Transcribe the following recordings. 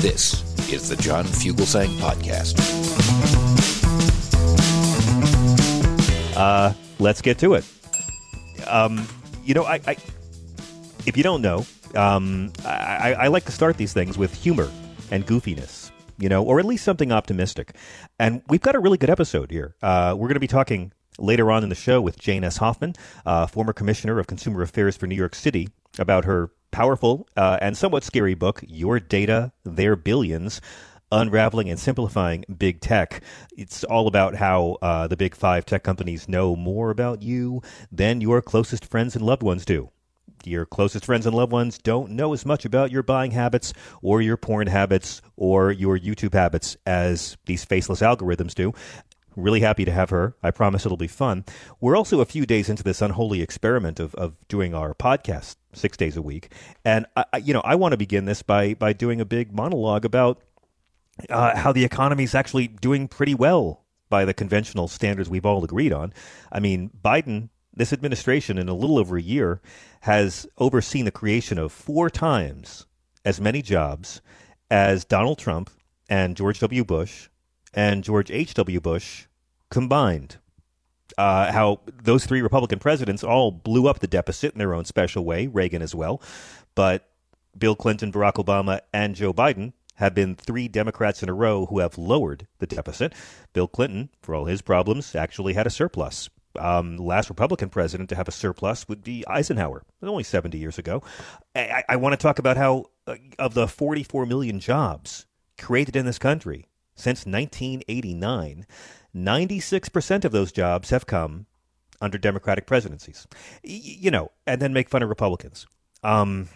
This is the John Fugelsang Podcast. Uh, let's get to it. Um, you know, I, I if you don't know, um, I, I like to start these things with humor and goofiness, you know, or at least something optimistic. And we've got a really good episode here. Uh, we're going to be talking later on in the show with Jane S. Hoffman, uh, former commissioner of consumer affairs for New York City, about her powerful uh, and somewhat scary book, Your Data, Their Billions. Unraveling and simplifying big tech. It's all about how uh, the big five tech companies know more about you than your closest friends and loved ones do. Your closest friends and loved ones don't know as much about your buying habits or your porn habits or your YouTube habits as these faceless algorithms do. Really happy to have her. I promise it'll be fun. We're also a few days into this unholy experiment of, of doing our podcast six days a week. And I, you know, I want to begin this by by doing a big monologue about uh, how the economy is actually doing pretty well by the conventional standards we've all agreed on. I mean, Biden, this administration, in a little over a year, has overseen the creation of four times as many jobs as Donald Trump and George W. Bush and George H. W. Bush combined uh, how those three Republican presidents all blew up the deficit in their own special way, Reagan as well. But Bill Clinton, Barack Obama, and Joe Biden have been three Democrats in a row who have lowered the deficit. Bill Clinton, for all his problems, actually had a surplus. Um, last Republican president to have a surplus would be Eisenhower, only 70 years ago. I, I want to talk about how, uh, of the 44 million jobs created in this country since 1989, 96% of those jobs have come under Democratic presidencies. Y- you know, and then make fun of Republicans. Um,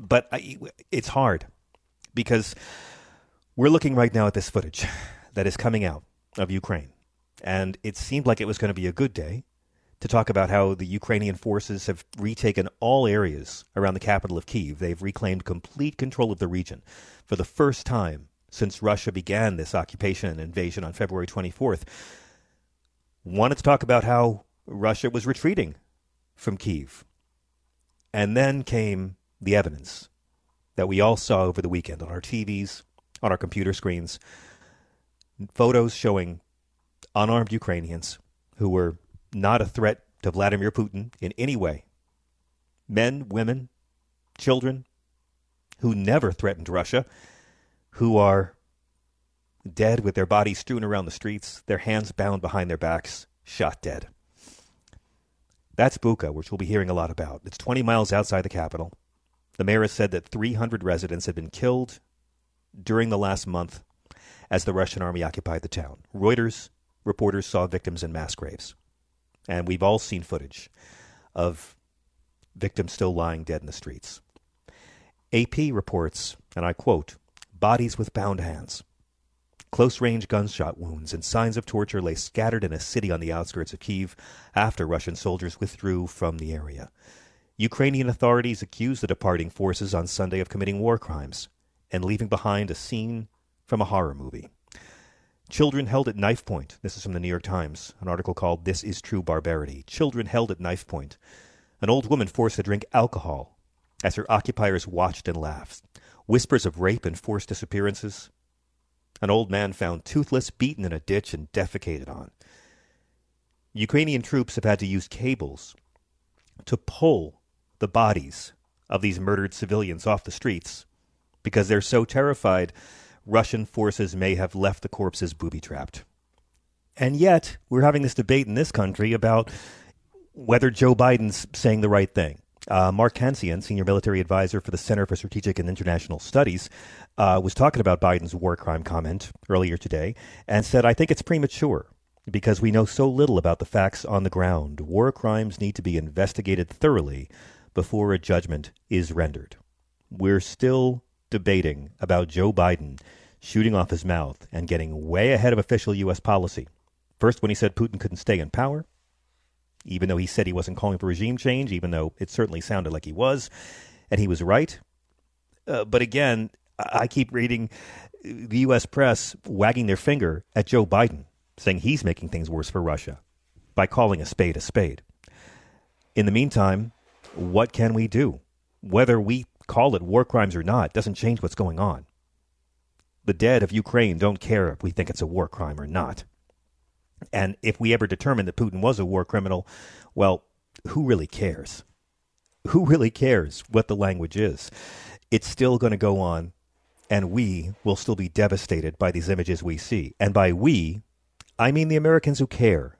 but I, it's hard because we're looking right now at this footage that is coming out of Ukraine. And it seemed like it was going to be a good day to talk about how the Ukrainian forces have retaken all areas around the capital of Kiev. They've reclaimed complete control of the region for the first time since Russia began this occupation and invasion on February 24th, wanted to talk about how Russia was retreating from Kiev. And then came the evidence that we all saw over the weekend on our TVs, on our computer screens photos showing unarmed Ukrainians who were not a threat to Vladimir Putin in any way. Men, women, children who never threatened Russia who are dead with their bodies strewn around the streets, their hands bound behind their backs, shot dead. That's Bucha, which we'll be hearing a lot about. It's 20 miles outside the capital. The mayor has said that 300 residents have been killed during the last month as the Russian army occupied the town. Reuters reporters saw victims in mass graves. And we've all seen footage of victims still lying dead in the streets. AP reports, and I quote, bodies with bound hands. Close range gunshot wounds and signs of torture lay scattered in a city on the outskirts of Kiev after Russian soldiers withdrew from the area. Ukrainian authorities accused the departing forces on Sunday of committing war crimes and leaving behind a scene from a horror movie. Children held at knife point. This is from the New York Times, an article called This is True Barbarity. Children held at knife point. An old woman forced to drink alcohol as her occupiers watched and laughed whispers of rape and forced disappearances. An old man found toothless, beaten in a ditch, and defecated on. Ukrainian troops have had to use cables to pull the bodies of these murdered civilians off the streets because they're so terrified Russian forces may have left the corpses booby trapped. And yet, we're having this debate in this country about whether Joe Biden's saying the right thing. Uh, Mark Cancian, senior military advisor for the Center for Strategic and International Studies, uh, was talking about Biden's war crime comment earlier today and said, I think it's premature because we know so little about the facts on the ground. War crimes need to be investigated thoroughly before a judgment is rendered. We're still debating about Joe Biden shooting off his mouth and getting way ahead of official U.S. policy. First, when he said Putin couldn't stay in power, even though he said he wasn't calling for regime change, even though it certainly sounded like he was, and he was right. Uh, but again, I keep reading the U.S. press wagging their finger at Joe Biden, saying he's making things worse for Russia by calling a spade a spade. In the meantime, what can we do? Whether we call it war crimes or not doesn't change what's going on. The dead of Ukraine don't care if we think it's a war crime or not. And if we ever determine that Putin was a war criminal, well, who really cares? Who really cares what the language is? It's still going to go on, and we will still be devastated by these images we see. And by we, I mean the Americans who care,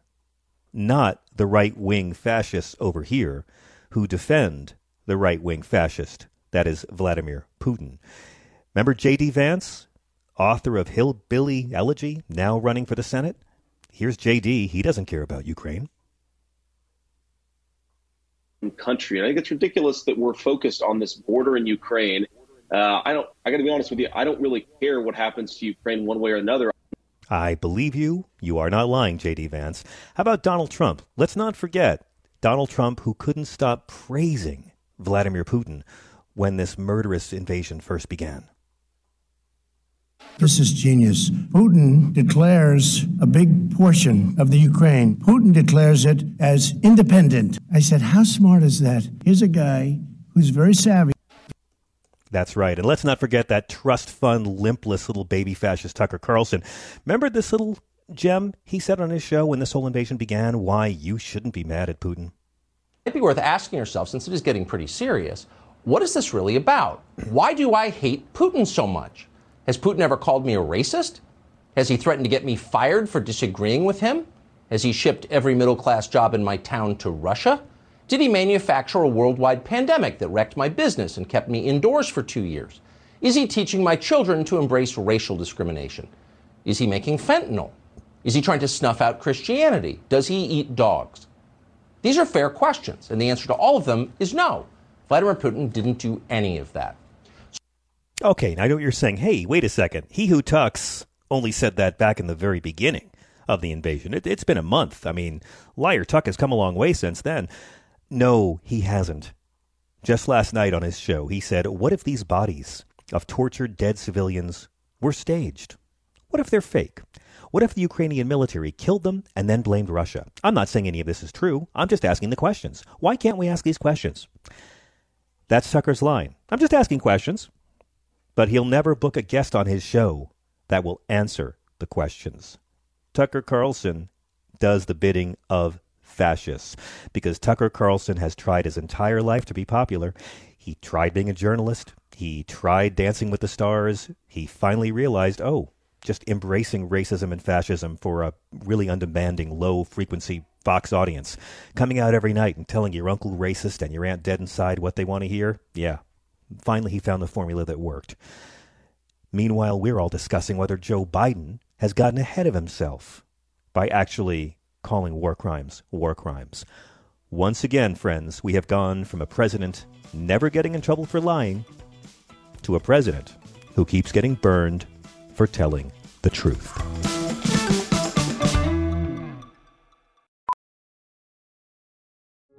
not the right wing fascists over here who defend the right wing fascist, that is Vladimir Putin. Remember J.D. Vance, author of Hillbilly Elegy, now running for the Senate? Here's JD. He doesn't care about Ukraine. Country, and I think it's ridiculous that we're focused on this border in Ukraine. Uh, I don't. I got to be honest with you. I don't really care what happens to Ukraine one way or another. I believe you. You are not lying, JD Vance. How about Donald Trump? Let's not forget Donald Trump, who couldn't stop praising Vladimir Putin when this murderous invasion first began. This is genius. Putin declares a big portion of the Ukraine. Putin declares it as independent. I said, How smart is that? Here's a guy who's very savvy. That's right. And let's not forget that trust fund, limpless little baby fascist Tucker Carlson. Remember this little gem he said on his show when this whole invasion began? Why you shouldn't be mad at Putin. It'd be worth asking yourself, since it is getting pretty serious, what is this really about? Why do I hate Putin so much? Has Putin ever called me a racist? Has he threatened to get me fired for disagreeing with him? Has he shipped every middle class job in my town to Russia? Did he manufacture a worldwide pandemic that wrecked my business and kept me indoors for two years? Is he teaching my children to embrace racial discrimination? Is he making fentanyl? Is he trying to snuff out Christianity? Does he eat dogs? These are fair questions, and the answer to all of them is no. Vladimir Putin didn't do any of that. Okay, now I know what you're saying. Hey, wait a second. He who tucks only said that back in the very beginning of the invasion. It, has been a month. I mean, Liar Tuck has come a long way since then. No, he hasn't. Just last night on his show, he said, What if these bodies of tortured dead civilians were staged? What if they're fake? What if the Ukrainian military killed them and then blamed Russia? I'm not saying any of this is true. I'm just asking the questions. Why can't we ask these questions? That's Tucker's line. I'm just asking questions but he'll never book a guest on his show that will answer the questions. Tucker Carlson does the bidding of fascists because Tucker Carlson has tried his entire life to be popular. He tried being a journalist, he tried dancing with the stars. He finally realized, oh, just embracing racism and fascism for a really undemanding, low frequency Fox audience, coming out every night and telling your uncle racist and your aunt dead inside what they want to hear. Yeah, Finally, he found the formula that worked. Meanwhile, we're all discussing whether Joe Biden has gotten ahead of himself by actually calling war crimes war crimes. Once again, friends, we have gone from a president never getting in trouble for lying to a president who keeps getting burned for telling the truth.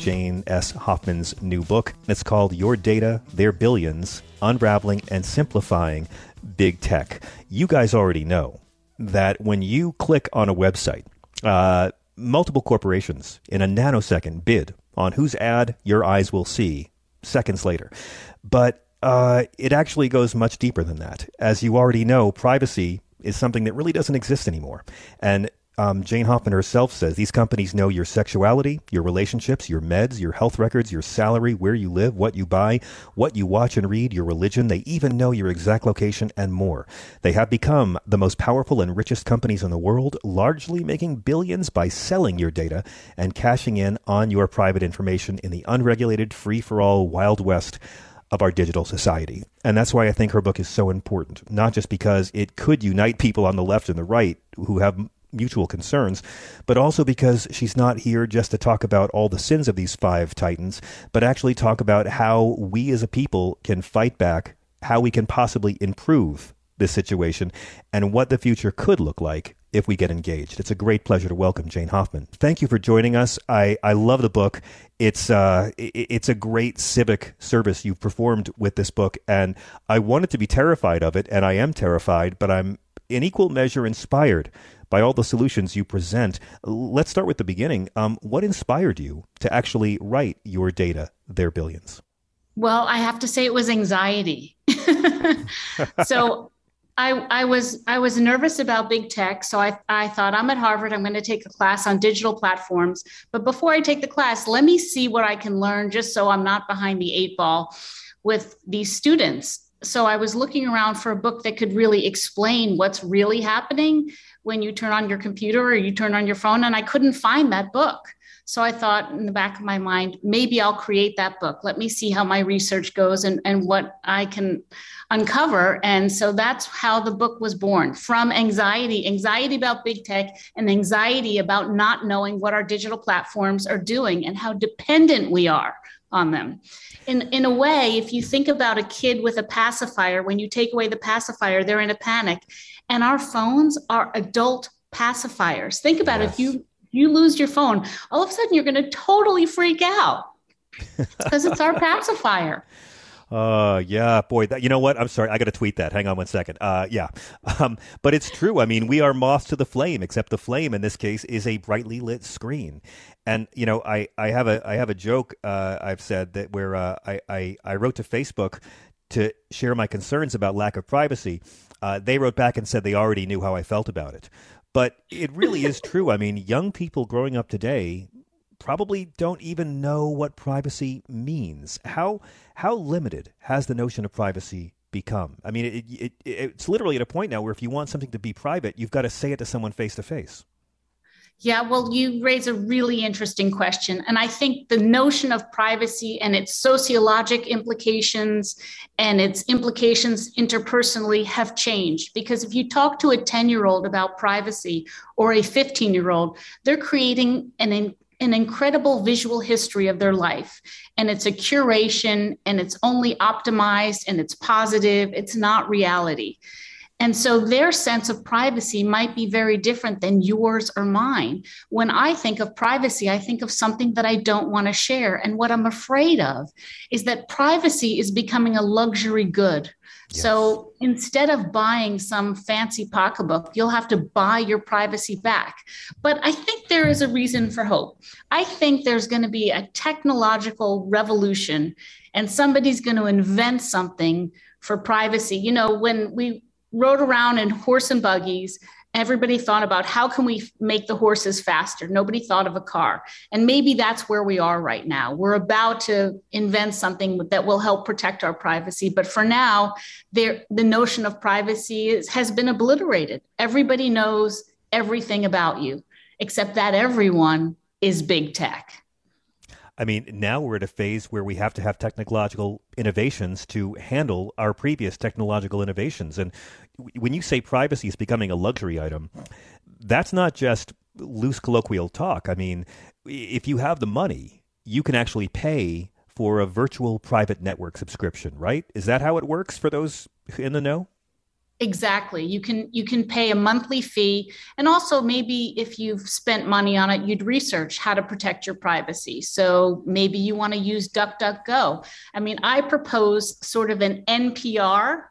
Jane S. Hoffman's new book. It's called Your Data, Their Billions Unraveling and Simplifying Big Tech. You guys already know that when you click on a website, uh, multiple corporations in a nanosecond bid on whose ad your eyes will see seconds later. But uh, it actually goes much deeper than that. As you already know, privacy is something that really doesn't exist anymore. And um, Jane Hoffman herself says these companies know your sexuality, your relationships, your meds, your health records, your salary, where you live, what you buy, what you watch and read, your religion. They even know your exact location and more. They have become the most powerful and richest companies in the world, largely making billions by selling your data and cashing in on your private information in the unregulated, free for all Wild West of our digital society. And that's why I think her book is so important, not just because it could unite people on the left and the right who have mutual concerns, but also because she's not here just to talk about all the sins of these five titans, but actually talk about how we as a people can fight back, how we can possibly improve this situation, and what the future could look like if we get engaged. It's a great pleasure to welcome Jane Hoffman. Thank you for joining us. I, I love the book. It's uh, it's a great civic service you've performed with this book, and I wanted to be terrified of it, and I am terrified, but I'm in equal measure inspired by all the solutions you present. Let's start with the beginning. Um, what inspired you to actually write your data, their billions? Well, I have to say it was anxiety. so I, I was I was nervous about big tech, so I, I thought I'm at Harvard. I'm going to take a class on digital platforms. But before I take the class, let me see what I can learn, just so I'm not behind the eight ball with these students. So I was looking around for a book that could really explain what's really happening when you turn on your computer or you turn on your phone, and I couldn't find that book. So I thought in the back of my mind, maybe I'll create that book. Let me see how my research goes and, and what I can uncover. And so that's how the book was born from anxiety, anxiety about big tech and anxiety about not knowing what our digital platforms are doing and how dependent we are on them. In, in a way, if you think about a kid with a pacifier, when you take away the pacifier, they're in a panic. And our phones are adult pacifiers. Think about yes. it. If you you lose your phone, all of a sudden you're going to totally freak out because it's our pacifier. Uh, yeah, boy, that, you know what? I'm sorry. I got to tweet that. Hang on one second. Uh, yeah. Um, but it's true. I mean, we are moths to the flame, except the flame in this case is a brightly lit screen. And, you know, I, I have a, I have a joke, uh, I've said that where, uh, I, I, I wrote to Facebook to share my concerns about lack of privacy. Uh, they wrote back and said they already knew how I felt about it. But it really is true. I mean, young people growing up today probably don't even know what privacy means. How how limited has the notion of privacy become? I mean, it, it, it's literally at a point now where if you want something to be private, you've got to say it to someone face to face. Yeah, well, you raise a really interesting question. And I think the notion of privacy and its sociologic implications and its implications interpersonally have changed. Because if you talk to a 10 year old about privacy or a 15 year old, they're creating an, an incredible visual history of their life. And it's a curation and it's only optimized and it's positive, it's not reality. And so their sense of privacy might be very different than yours or mine. When I think of privacy, I think of something that I don't want to share. And what I'm afraid of is that privacy is becoming a luxury good. So instead of buying some fancy pocketbook, you'll have to buy your privacy back. But I think there is a reason for hope. I think there's going to be a technological revolution and somebody's going to invent something for privacy. You know, when we rode around in horse and buggies everybody thought about how can we make the horses faster? Nobody thought of a car. And maybe that's where we are right now. We're about to invent something that will help protect our privacy. But for now the notion of privacy is, has been obliterated. Everybody knows everything about you except that everyone is big tech I mean, now we're at a phase where we have to have technological innovations to handle our previous technological innovations. And when you say privacy is becoming a luxury item, that's not just loose colloquial talk. I mean, if you have the money, you can actually pay for a virtual private network subscription, right? Is that how it works for those in the know? Exactly. You can you can pay a monthly fee and also maybe if you've spent money on it you'd research how to protect your privacy. So maybe you want to use DuckDuckGo. I mean, I propose sort of an NPR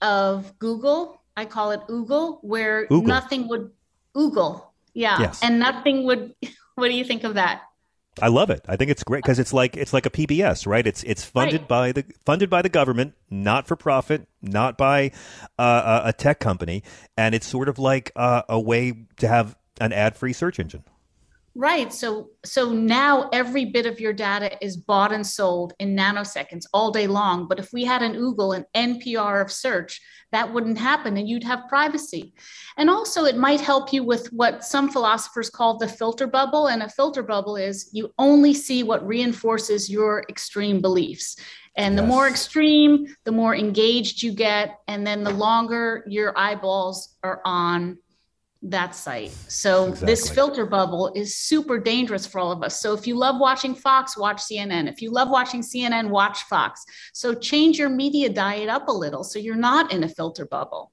of Google. I call it Oogle where Oogle. nothing would Oogle. Yeah. Yes. And nothing would what do you think of that? I love it. I think it's great because it's like it's like a PBS, right? It's it's funded right. by the funded by the government, not for profit, not by uh, a tech company, and it's sort of like uh, a way to have an ad-free search engine. Right. So so now every bit of your data is bought and sold in nanoseconds all day long. But if we had an Oogle, an NPR of search, that wouldn't happen and you'd have privacy. And also it might help you with what some philosophers call the filter bubble. And a filter bubble is you only see what reinforces your extreme beliefs. And the yes. more extreme, the more engaged you get. And then the longer your eyeballs are on that site. So exactly. this filter bubble is super dangerous for all of us. So if you love watching Fox, watch CNN. If you love watching CNN, watch Fox. So change your media diet up a little so you're not in a filter bubble.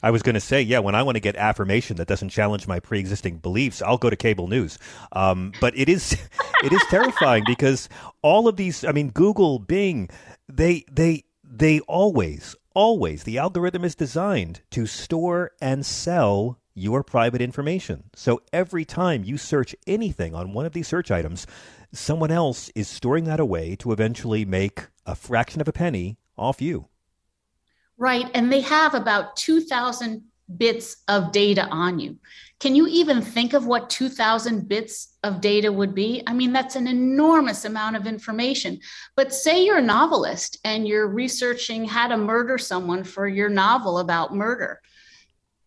I was going to say, yeah, when I want to get affirmation that doesn't challenge my pre-existing beliefs, I'll go to cable news. Um, but it is, it is terrifying because all of these, I mean, Google, Bing, they, they, they always, always, the algorithm is designed to store and sell your private information. So every time you search anything on one of these search items, someone else is storing that away to eventually make a fraction of a penny off you. Right. And they have about 2,000 bits of data on you. Can you even think of what 2,000 bits of data would be? I mean, that's an enormous amount of information. But say you're a novelist and you're researching how to murder someone for your novel about murder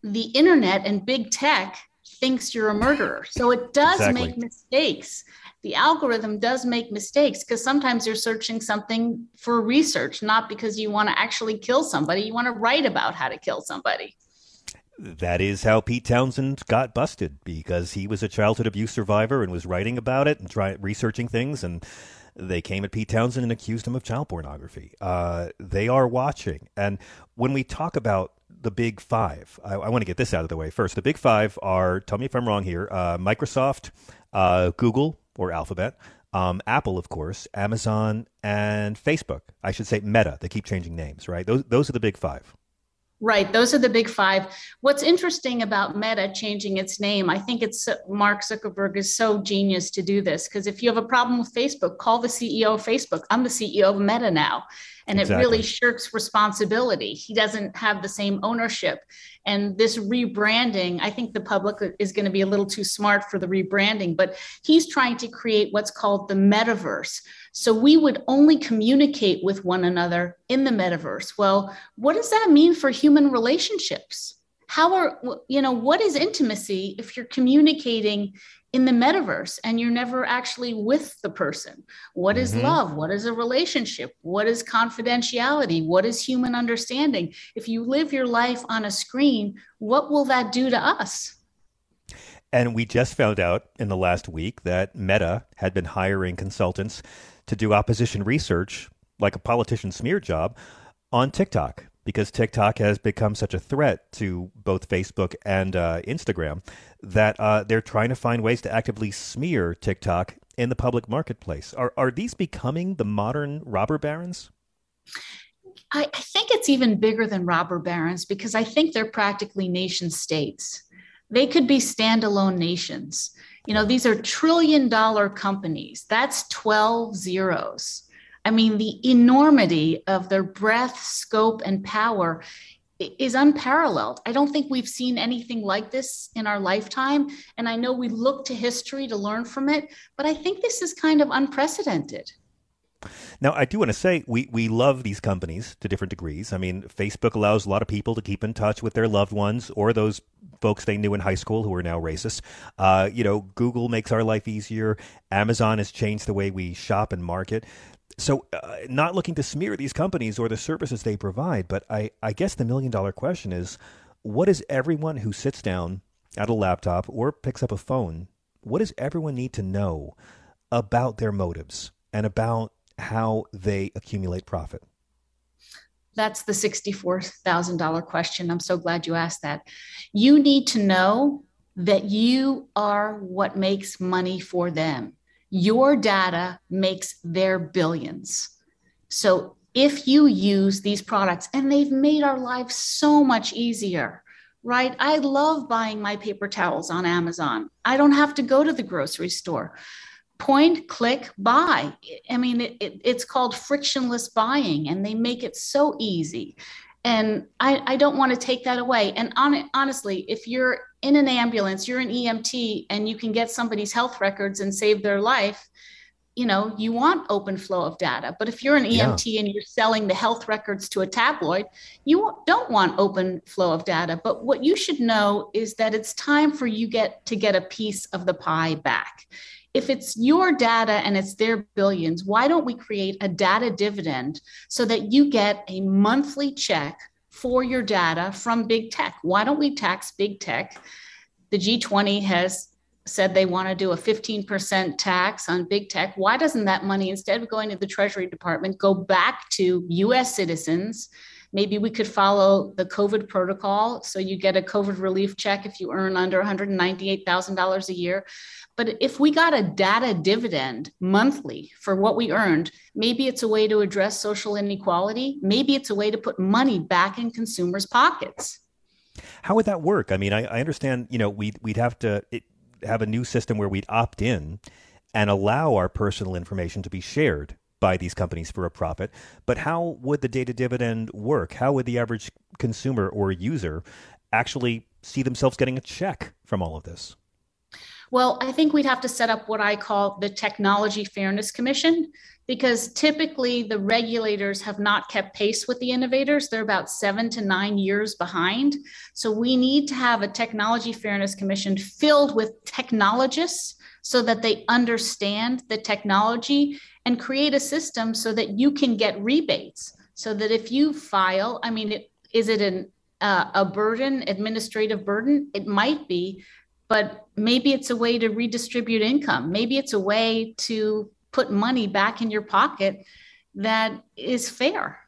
the internet and big tech thinks you're a murderer. So it does exactly. make mistakes. The algorithm does make mistakes because sometimes you're searching something for research, not because you want to actually kill somebody. You want to write about how to kill somebody. That is how Pete Townshend got busted because he was a childhood abuse survivor and was writing about it and try, researching things and they came at Pete Townshend and accused him of child pornography. Uh, they are watching. And when we talk about the big five. I, I want to get this out of the way first. The big five are, tell me if I'm wrong here, uh, Microsoft, uh, Google or Alphabet, um, Apple, of course, Amazon, and Facebook. I should say Meta. They keep changing names, right? Those, those are the big five. Right. Those are the big five. What's interesting about Meta changing its name, I think it's Mark Zuckerberg is so genius to do this because if you have a problem with Facebook, call the CEO of Facebook. I'm the CEO of Meta now and exactly. it really shirks responsibility. He doesn't have the same ownership. And this rebranding, I think the public is going to be a little too smart for the rebranding, but he's trying to create what's called the metaverse. So we would only communicate with one another in the metaverse. Well, what does that mean for human relationships? How are, you know, what is intimacy if you're communicating in the metaverse and you're never actually with the person. What is mm-hmm. love? What is a relationship? What is confidentiality? What is human understanding? If you live your life on a screen, what will that do to us? And we just found out in the last week that Meta had been hiring consultants to do opposition research, like a politician smear job, on TikTok because TikTok has become such a threat to both Facebook and uh, Instagram that uh, they're trying to find ways to actively smear TikTok in the public marketplace. Are are these becoming the modern robber barons? I, I think it's even bigger than robber barons because I think they're practically nation states. They could be standalone nations. You know, these are trillion dollar companies. That's 12 zeros. I mean, the enormity of their breadth, scope, and power is unparalleled. I don't think we've seen anything like this in our lifetime. And I know we look to history to learn from it, but I think this is kind of unprecedented. Now, I do want to say we, we love these companies to different degrees. I mean, Facebook allows a lot of people to keep in touch with their loved ones or those folks they knew in high school who are now racist. Uh, you know, Google makes our life easier. Amazon has changed the way we shop and market. So, uh, not looking to smear these companies or the services they provide, but I, I guess the million dollar question is what does everyone who sits down at a laptop or picks up a phone, what does everyone need to know about their motives and about how they accumulate profit? That's the $64,000 question. I'm so glad you asked that. You need to know that you are what makes money for them. Your data makes their billions. So if you use these products, and they've made our lives so much easier, right? I love buying my paper towels on Amazon. I don't have to go to the grocery store point, click, buy. I mean, it, it, it's called frictionless buying, and they make it so easy. And I, I don't want to take that away. And on, honestly, if you're in an ambulance, you're an EMT, and you can get somebody's health records and save their life, you know, you want open flow of data. But if you're an EMT yeah. and you're selling the health records to a tabloid, you don't want open flow of data. But what you should know is that it's time for you get to get a piece of the pie back if it's your data and it's their billions, why don't we create a data dividend so that you get a monthly check for your data from big tech? Why don't we tax big tech? The G20 has said they want to do a 15% tax on big tech. Why doesn't that money, instead of going to the Treasury Department, go back to US citizens? Maybe we could follow the COVID protocol. So you get a COVID relief check if you earn under $198,000 a year. But if we got a data dividend monthly for what we earned, maybe it's a way to address social inequality. Maybe it's a way to put money back in consumers' pockets. How would that work? I mean, I, I understand, you know, we'd, we'd have to it, have a new system where we'd opt in and allow our personal information to be shared by these companies for a profit. But how would the data dividend work? How would the average consumer or user actually see themselves getting a check from all of this? Well, I think we'd have to set up what I call the Technology Fairness Commission because typically the regulators have not kept pace with the innovators. They're about seven to nine years behind. So we need to have a Technology Fairness Commission filled with technologists so that they understand the technology and create a system so that you can get rebates. So that if you file, I mean, it, is it an, uh, a burden, administrative burden? It might be, but maybe it's a way to redistribute income. Maybe it's a way to put money back in your pocket that is fair.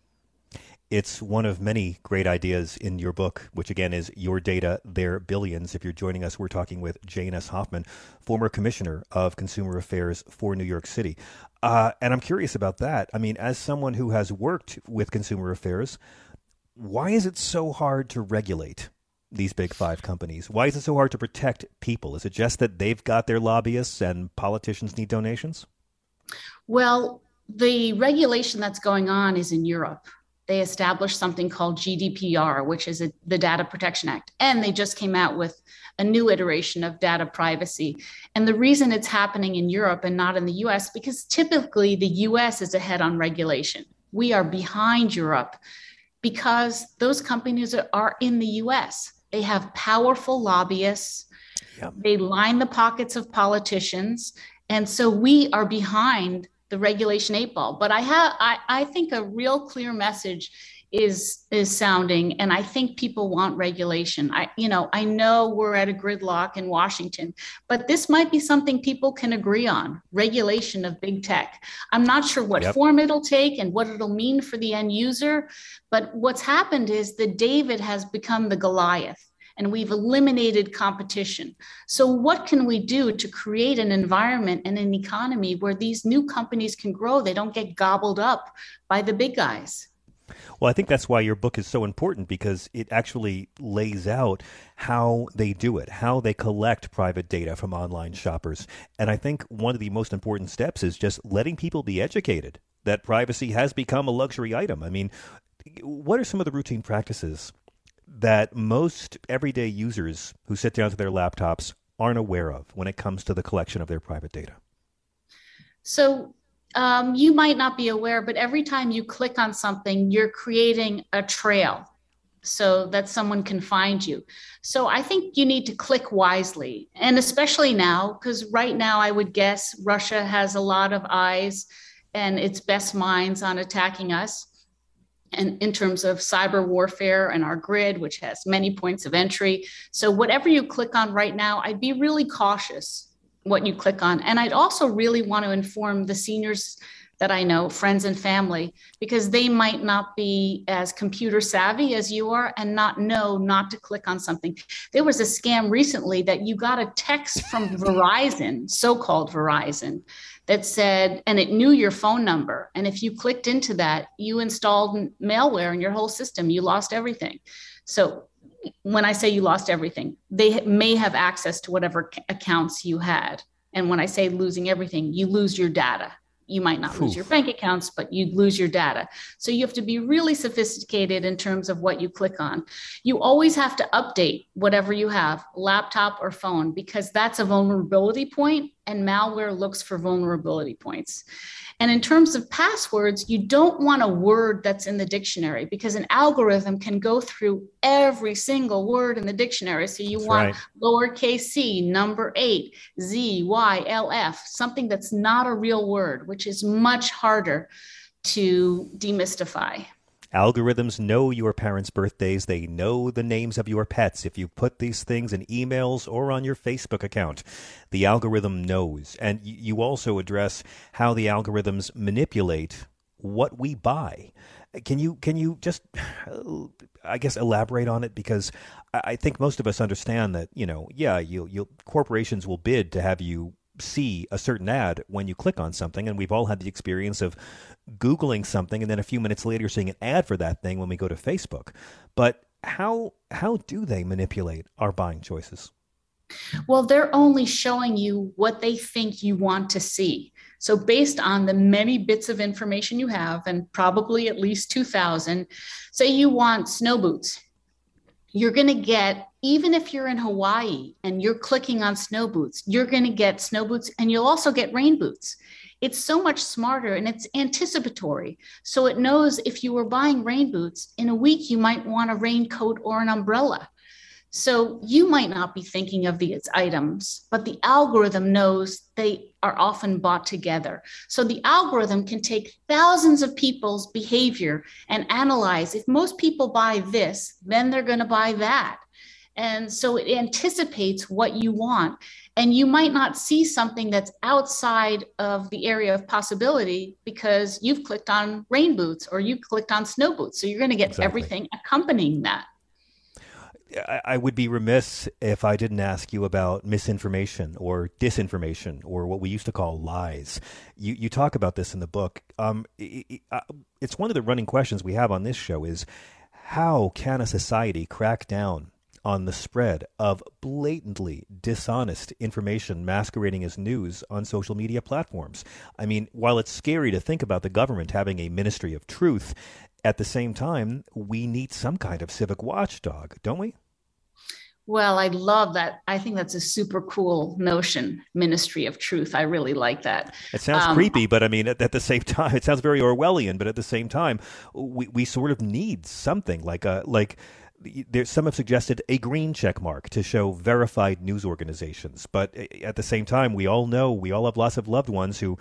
It's one of many great ideas in your book, which again is Your Data, Their Billions. If you're joining us, we're talking with Jane S. Hoffman, former commissioner of consumer affairs for New York City. Uh, and I'm curious about that. I mean, as someone who has worked with consumer affairs, why is it so hard to regulate these big five companies? Why is it so hard to protect people? Is it just that they've got their lobbyists and politicians need donations? Well, the regulation that's going on is in Europe. They established something called GDPR, which is a, the Data Protection Act, and they just came out with a new iteration of data privacy. And the reason it's happening in Europe and not in the US, because typically the US is ahead on regulation. We are behind Europe because those companies are, are in the US. They have powerful lobbyists. They line the pockets of politicians. And so we are behind the regulation eight ball. But I have I, I think a real clear message is is sounding and i think people want regulation i you know i know we're at a gridlock in washington but this might be something people can agree on regulation of big tech i'm not sure what yep. form it'll take and what it'll mean for the end user but what's happened is that david has become the goliath and we've eliminated competition. So, what can we do to create an environment and an economy where these new companies can grow? They don't get gobbled up by the big guys. Well, I think that's why your book is so important because it actually lays out how they do it, how they collect private data from online shoppers. And I think one of the most important steps is just letting people be educated that privacy has become a luxury item. I mean, what are some of the routine practices that most everyday users who sit down to their laptops aren't aware of when it comes to the collection of their private data? So, um, you might not be aware, but every time you click on something, you're creating a trail. so that someone can find you. So I think you need to click wisely. And especially now, because right now I would guess Russia has a lot of eyes and its best minds on attacking us. And in terms of cyber warfare and our grid, which has many points of entry. So, whatever you click on right now, I'd be really cautious what you click on. And I'd also really want to inform the seniors that I know, friends and family, because they might not be as computer savvy as you are and not know not to click on something. There was a scam recently that you got a text from Verizon, so called Verizon, that said, and it knew your phone number. And if you clicked into that, you installed malware in your whole system, you lost everything. So when I say you lost everything, they may have access to whatever accounts you had. And when I say losing everything, you lose your data you might not Oof. lose your bank accounts, but you lose your data. So you have to be really sophisticated in terms of what you click on. You always have to update whatever you have, laptop or phone, because that's a vulnerability point and malware looks for vulnerability points. And in terms of passwords, you don't want a word that's in the dictionary because an algorithm can go through every single word in the dictionary. So you that's want right. lowercase c, number eight, Z, Y, L, F, something that's not a real word, which is much harder to demystify. Algorithms know your parents' birthdays. They know the names of your pets. If you put these things in emails or on your Facebook account, the algorithm knows. And you also address how the algorithms manipulate what we buy. Can you can you just I guess elaborate on it because I think most of us understand that you know yeah you you corporations will bid to have you see a certain ad when you click on something. And we've all had the experience of Googling something and then a few minutes later seeing an ad for that thing when we go to Facebook. But how how do they manipulate our buying choices? Well, they're only showing you what they think you want to see. So, based on the many bits of information you have, and probably at least 2,000, say you want snow boots, you're going to get even if you're in Hawaii and you're clicking on snow boots, you're going to get snow boots and you'll also get rain boots. It's so much smarter and it's anticipatory. So it knows if you were buying rain boots in a week, you might want a raincoat or an umbrella. So you might not be thinking of these items, but the algorithm knows they are often bought together. So the algorithm can take thousands of people's behavior and analyze if most people buy this, then they're going to buy that. And so it anticipates what you want. And you might not see something that's outside of the area of possibility because you've clicked on rain boots or you clicked on snow boots. So you're going to get exactly. everything accompanying that. I would be remiss if I didn't ask you about misinformation or disinformation or what we used to call lies. You, you talk about this in the book. Um, uh, it's one of the running questions we have on this show is how can a society crack down on the spread of blatantly dishonest information masquerading as news on social media platforms. I mean, while it's scary to think about the government having a ministry of truth, at the same time, we need some kind of civic watchdog, don't we? Well, I love that. I think that's a super cool notion, Ministry of Truth. I really like that. It sounds um, creepy, but I mean, at, at, the same time, it sounds very Orwellian. But at the same time, we, we sort of need something like a like there, some have suggested a green check mark to show verified news organizations. But eh, eh, at the same time, we all know we all have lots of loved ones who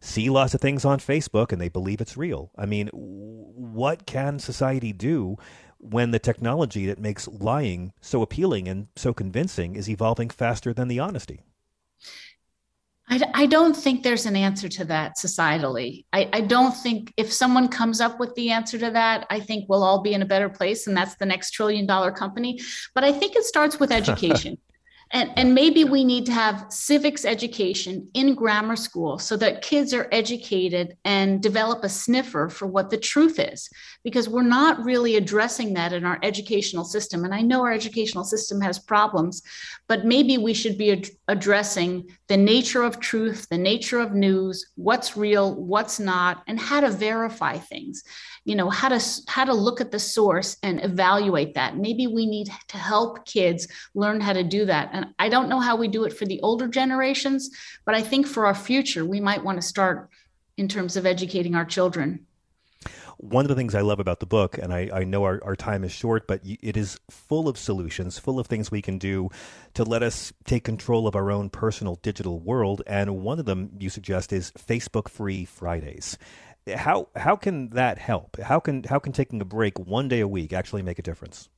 see lots of things on Facebook and they believe it's real. I mean, what can society do when the technology that makes lying so appealing and so convincing is evolving faster than the honesty? I, I don't think there's an answer to that societally. I, I don't think if someone comes up with the answer to that, I think we'll all be in a better place and that's the next trillion dollar company. But I think it starts with education. And, and maybe we need to have civics education in grammar school so that kids are educated and develop a sniffer for what the truth is, because we're not really addressing that in our educational system. And I know our educational system has problems, but maybe we should be ad- addressing the nature of truth, the nature of news, what's real, what's not, and how to verify things you know how to how to look at the source and evaluate that maybe we need to help kids learn how to do that and i don't know how we do it for the older generations but i think for our future we might want to start in terms of educating our children one of the things I love about the book, and I, I know our, our time is short, but it is full of solutions, full of things we can do to let us take control of our own personal digital world. And one of them you suggest is Facebook free Fridays. How how can that help? How can how can taking a break one day a week actually make a difference?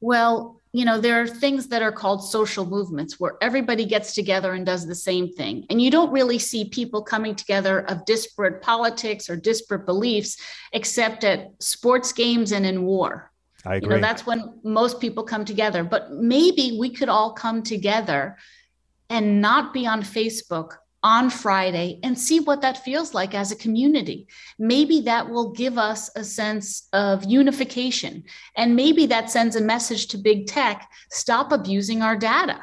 Well, you know, there are things that are called social movements where everybody gets together and does the same thing. And you don't really see people coming together of disparate politics or disparate beliefs, except at sports games and in war. I agree. You know, that's when most people come together. But maybe we could all come together and not be on Facebook on Friday and see what that feels like as a community. Maybe that will give us a sense of unification. And maybe that sends a message to big tech stop abusing our data.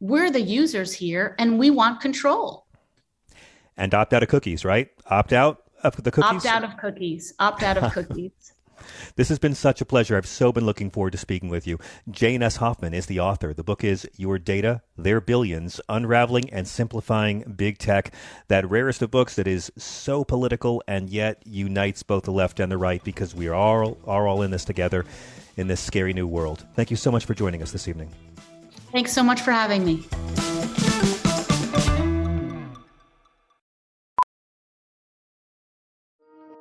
We're the users here and we want control. And opt out of cookies, right? Opt out of the cookies? Opt out of cookies. Opt out of cookies. This has been such a pleasure. I've so been looking forward to speaking with you. Jane S. Hoffman is the author. The book is Your Data, Their Billions Unraveling and Simplifying Big Tech. That rarest of books that is so political and yet unites both the left and the right because we are all, are all in this together in this scary new world. Thank you so much for joining us this evening. Thanks so much for having me.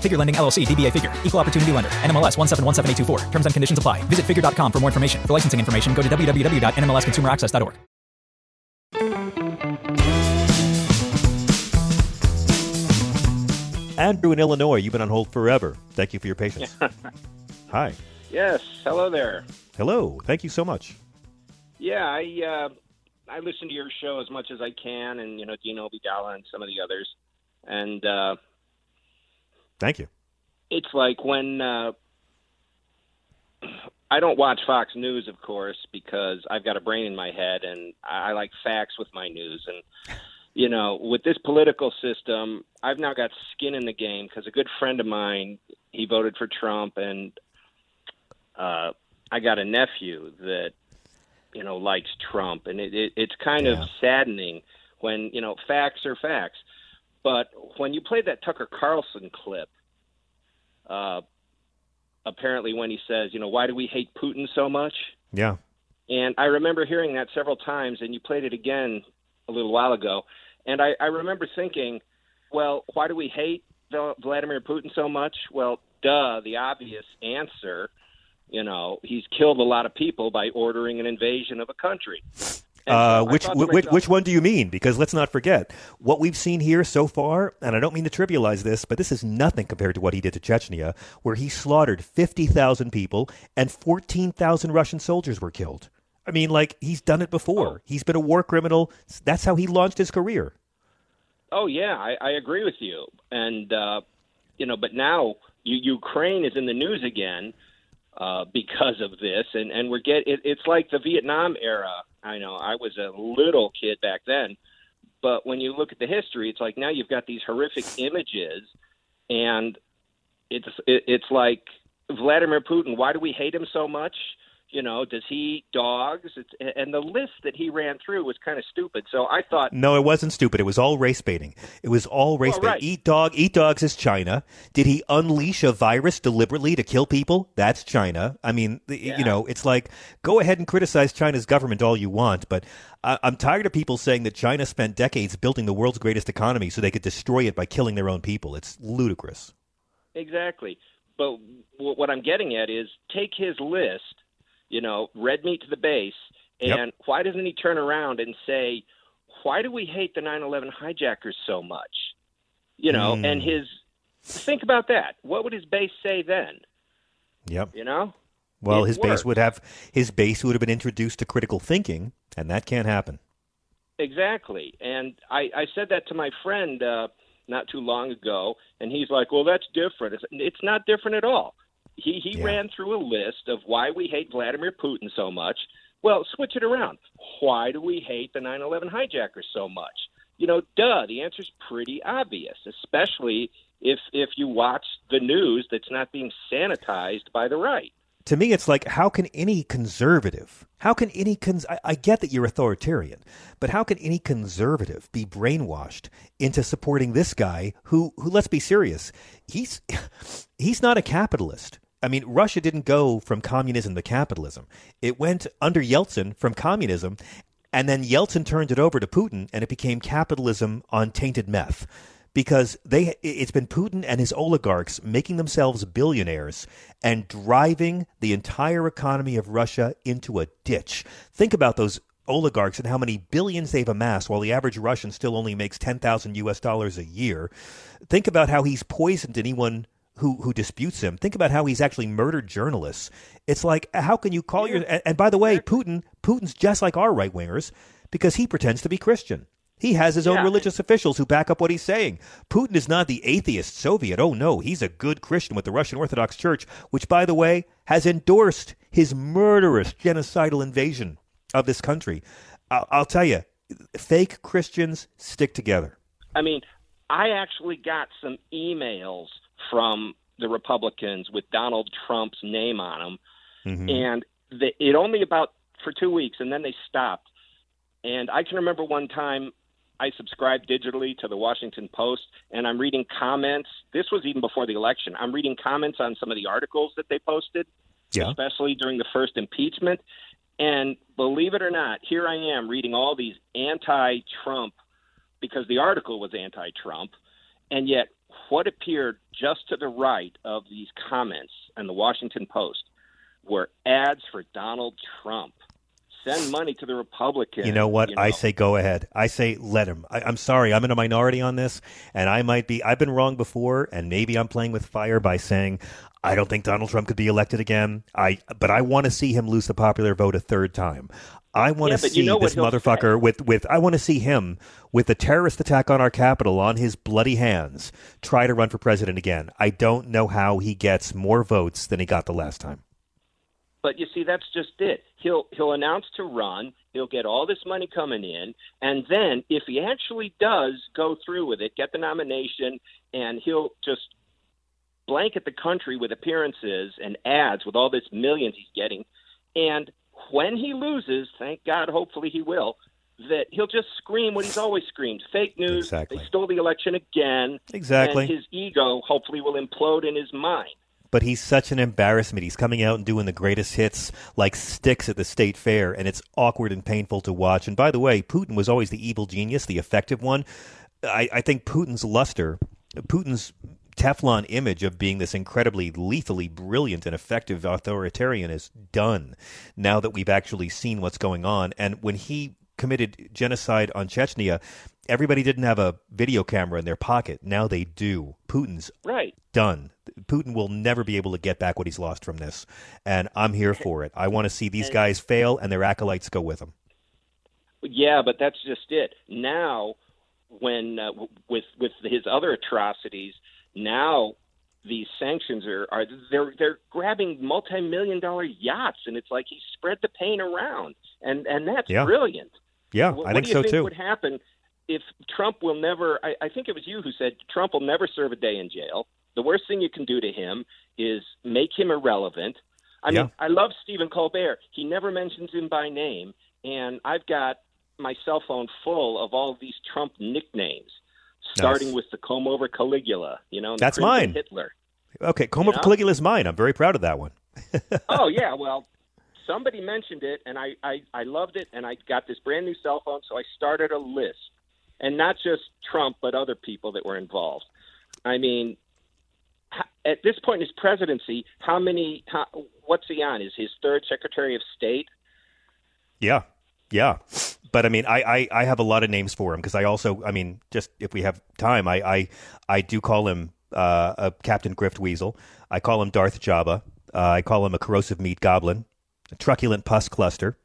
Figure Lending LLC, DBA Figure, Equal Opportunity Lender, NMLS 1717824. Terms and conditions apply. Visit figure.com for more information. For licensing information, go to www.nmlsconsumeraccess.org. Andrew in Illinois, you've been on hold forever. Thank you for your patience. Hi. Yes. Hello there. Hello. Thank you so much. Yeah, I uh, I listen to your show as much as I can, and you know Dean Obeidallah and some of the others, and uh, thank you. It's like when uh, I don't watch Fox News, of course, because I've got a brain in my head, and I, like facts with my news, and you know, with this political system, I've now got skin in the game because a good friend of mine, he voted for Trump, and uh, I got a nephew that, you know, likes Trump, and it, it, it's kind yeah. of saddening when you know facts are facts, but when you play that Tucker Carlson clip, uh, apparently when he says, you know, why do we hate Putin so much? Yeah. And I remember hearing that several times, and you played it again a little while ago. And I, I remember thinking, well, why do we hate Vladimir Putin so much? Well, duh, the obvious answer, you know, he's killed a lot of people by ordering an invasion of a country. Uh, which which, which one do you mean? Because let's not forget what we've seen here so far, and I don't mean to trivialize this, but this is nothing compared to what he did to Chechnya, where he slaughtered fifty thousand people and fourteen thousand Russian soldiers were killed. I mean, like he's done it before. Oh. He's been a war criminal. That's how he launched his career. Oh yeah, I, I agree with you. And uh, you know, but now Ukraine is in the news again uh, because of this, and and we're get it, it's like the Vietnam era. I know I was a little kid back then, but when you look at the history, it's like now you've got these horrific images, and it's it, it's like Vladimir Putin. Why do we hate him so much? You know, does he eat dogs? It's, and the list that he ran through was kind of stupid. So I thought, no, it wasn't stupid. It was all race baiting. It was all race baiting. Right. Eat dog, eat dogs is China. Did he unleash a virus deliberately to kill people? That's China. I mean, yeah. you know, it's like go ahead and criticize China's government all you want, but I, I'm tired of people saying that China spent decades building the world's greatest economy so they could destroy it by killing their own people. It's ludicrous. Exactly. But what I'm getting at is take his list you know, red meat to the base. Yep. And why doesn't he turn around and say, why do we hate the 9/11 hijackers so much? You know, Hmm. and his think about that. What would his base say then? Yep. You know? Well, It his base would have his base would have been introduced to critical thinking, and that can't happen. Exactly. And I, I said that to my friend uh, not too long ago, and he's like, well, that's different. It's, it's not different at all. He, he ran through a list of why we hate Vladimir Putin so much. Well, switch it around. Why do we hate the 9 11 hijackers so much? You know, duh, the answer's pretty obvious, especially if, if you watch the news that's not being sanitized by the right. To me, it's like, how can any conservative, how can any, cons- I, I get that you're authoritarian, but how can any conservative be brainwashed into supporting this guy who, who let's be serious, he's, he's not a capitalist. I mean, Russia didn't go from communism to capitalism. It went under Yeltsin from communism, and then Yeltsin turned it over to Putin, and it became capitalism on tainted meth. Because they, it's been Putin and his oligarchs making themselves billionaires and driving the entire economy of Russia into a ditch. Think about those oligarchs and how many billions they've amassed while the average Russian still only makes 10,000 US dollars a year. Think about how he's poisoned anyone who who disputes him. Think about how he's actually murdered journalists. It's like how can you call your and, and by the way, Putin Putin's just like our right wingers because he pretends to be Christian. He has his own Yeah. religious officials who back up what he's saying. Putin is not the atheist Soviet. Oh no, he's a good Christian with the Russian Orthodox Church, which by the way has endorsed his murderous genocidal invasion of this country. I'll, I'll tell you, fake Christians stick together. I mean, I actually got some emails from the Republicans with Donald Trump's name on them, Mhm. and the, it only about for two weeks, and then they stopped. And I can remember one time I subscribed digitally to the Washington Post, and I'm reading comments. This was even before the election. I'm reading comments on some of the articles that they posted, Yeah. especially during the first impeachment. And believe it or not, here I am reading all these anti Trump because the article was anti Trump. And yet, what appeared just to the right of these comments in the Washington Post were ads for Donald Trump. Send money to the Republicans. You know what? I say go ahead. I say let him. I, I'm sorry. I'm in a minority on this, and I might be. I've been wrong before, and maybe I'm playing with fire by saying I don't think Donald Trump could be elected again. I, but I want to see him lose the popular vote a third time. I want Yeah, to see you know this motherfucker with with. I want to see him with the terrorist attack on our capital on his bloody hands try to run for president again. I don't know how he gets more votes than he got the last time. But you see, that's just it. He'll he'll announce to run. He'll get all this money coming in, and then if he actually does go through with it, get the nomination, and he'll just blanket the country with appearances and ads with all this millions he's getting. And when he loses, thank God, hopefully he will. That he'll just scream what he's always screamed: fake news. Exactly. They stole the election again. Exactly. And his ego hopefully will implode in his mind. but he's such an embarrassment. He's coming out and doing the greatest hits like sticks at the state fair, and it's awkward and painful to watch. And by the way, Putin was always the evil genius, the effective one. I, I think Putin's luster, Putin's Teflon image of being this incredibly lethally brilliant and effective authoritarian is done now that we've actually seen what's going on. And when he committed genocide on Chechnya, everybody didn't have a video camera in their pocket. Now they do. Putin's Right. done. Putin will never be able to get back what he's lost from this, and I'm here for it. I want to see these guys fail and their acolytes go with them. Yeah, but that's just it. Now, when uh, w- with with his other atrocities, now these sanctions are, are they're they're grabbing multi-million dollar yachts, and it's like he spread the pain around, and and that's Yeah. brilliant. Yeah, What, I what think do you so think too. would happen if Trump will never? I, I think it was you who said Trump will never serve a day in jail. The worst thing you can do to him is make him irrelevant. I Yeah. mean, I love Stephen Colbert. He never mentions him by name, and I've got my cell phone full of all these Trump nicknames, starting Nice. with the comb over Caligula. You know, That's mine. Hitler. Okay, Comb You over know? Caligula is mine. I'm very proud of that one. oh yeah, well, somebody mentioned it, and I, I I loved it, and I got this brand new cell phone, so I started a list, and not just Trump, but other people that were involved. I mean, at this point in his presidency, how many? How, what's he on? Is his third Secretary of State? Yeah, yeah. But I mean, I, I, I have a lot of names for him because I also, I mean, just if we have time, I I, I do call him uh, a Captain Grift Weasel. I call him Darth Jabba. Uh, I call him a corrosive meat goblin, a truculent pus cluster.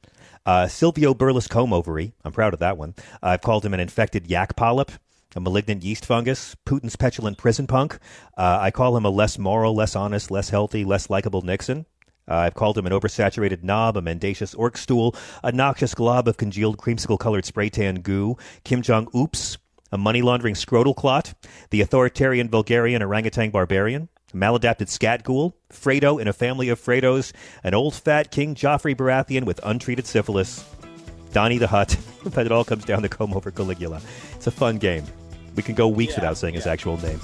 Uh, Silvio Berlusconi ovary. I'm proud of that one. I've called him an infected yak polyp, a malignant yeast fungus, Putin's petulant prison punk. Uh, I call him a less moral, less honest, less healthy, less likable Nixon. Uh, I've called him an oversaturated knob, a mendacious orc stool, a noxious glob of congealed creamsicle colored spray tan goo, Kim Jong Oops, a money laundering scrotal clot, the authoritarian Bulgarian orangutan barbarian, a maladapted scat ghoul, Fredo in a family of Fredos, an old fat King Joffrey Baratheon with untreated syphilis, Donnie the Hut, but it all comes down to comb over Caligula. It's a fun game. We can go weeks Yeah, without saying his actual name.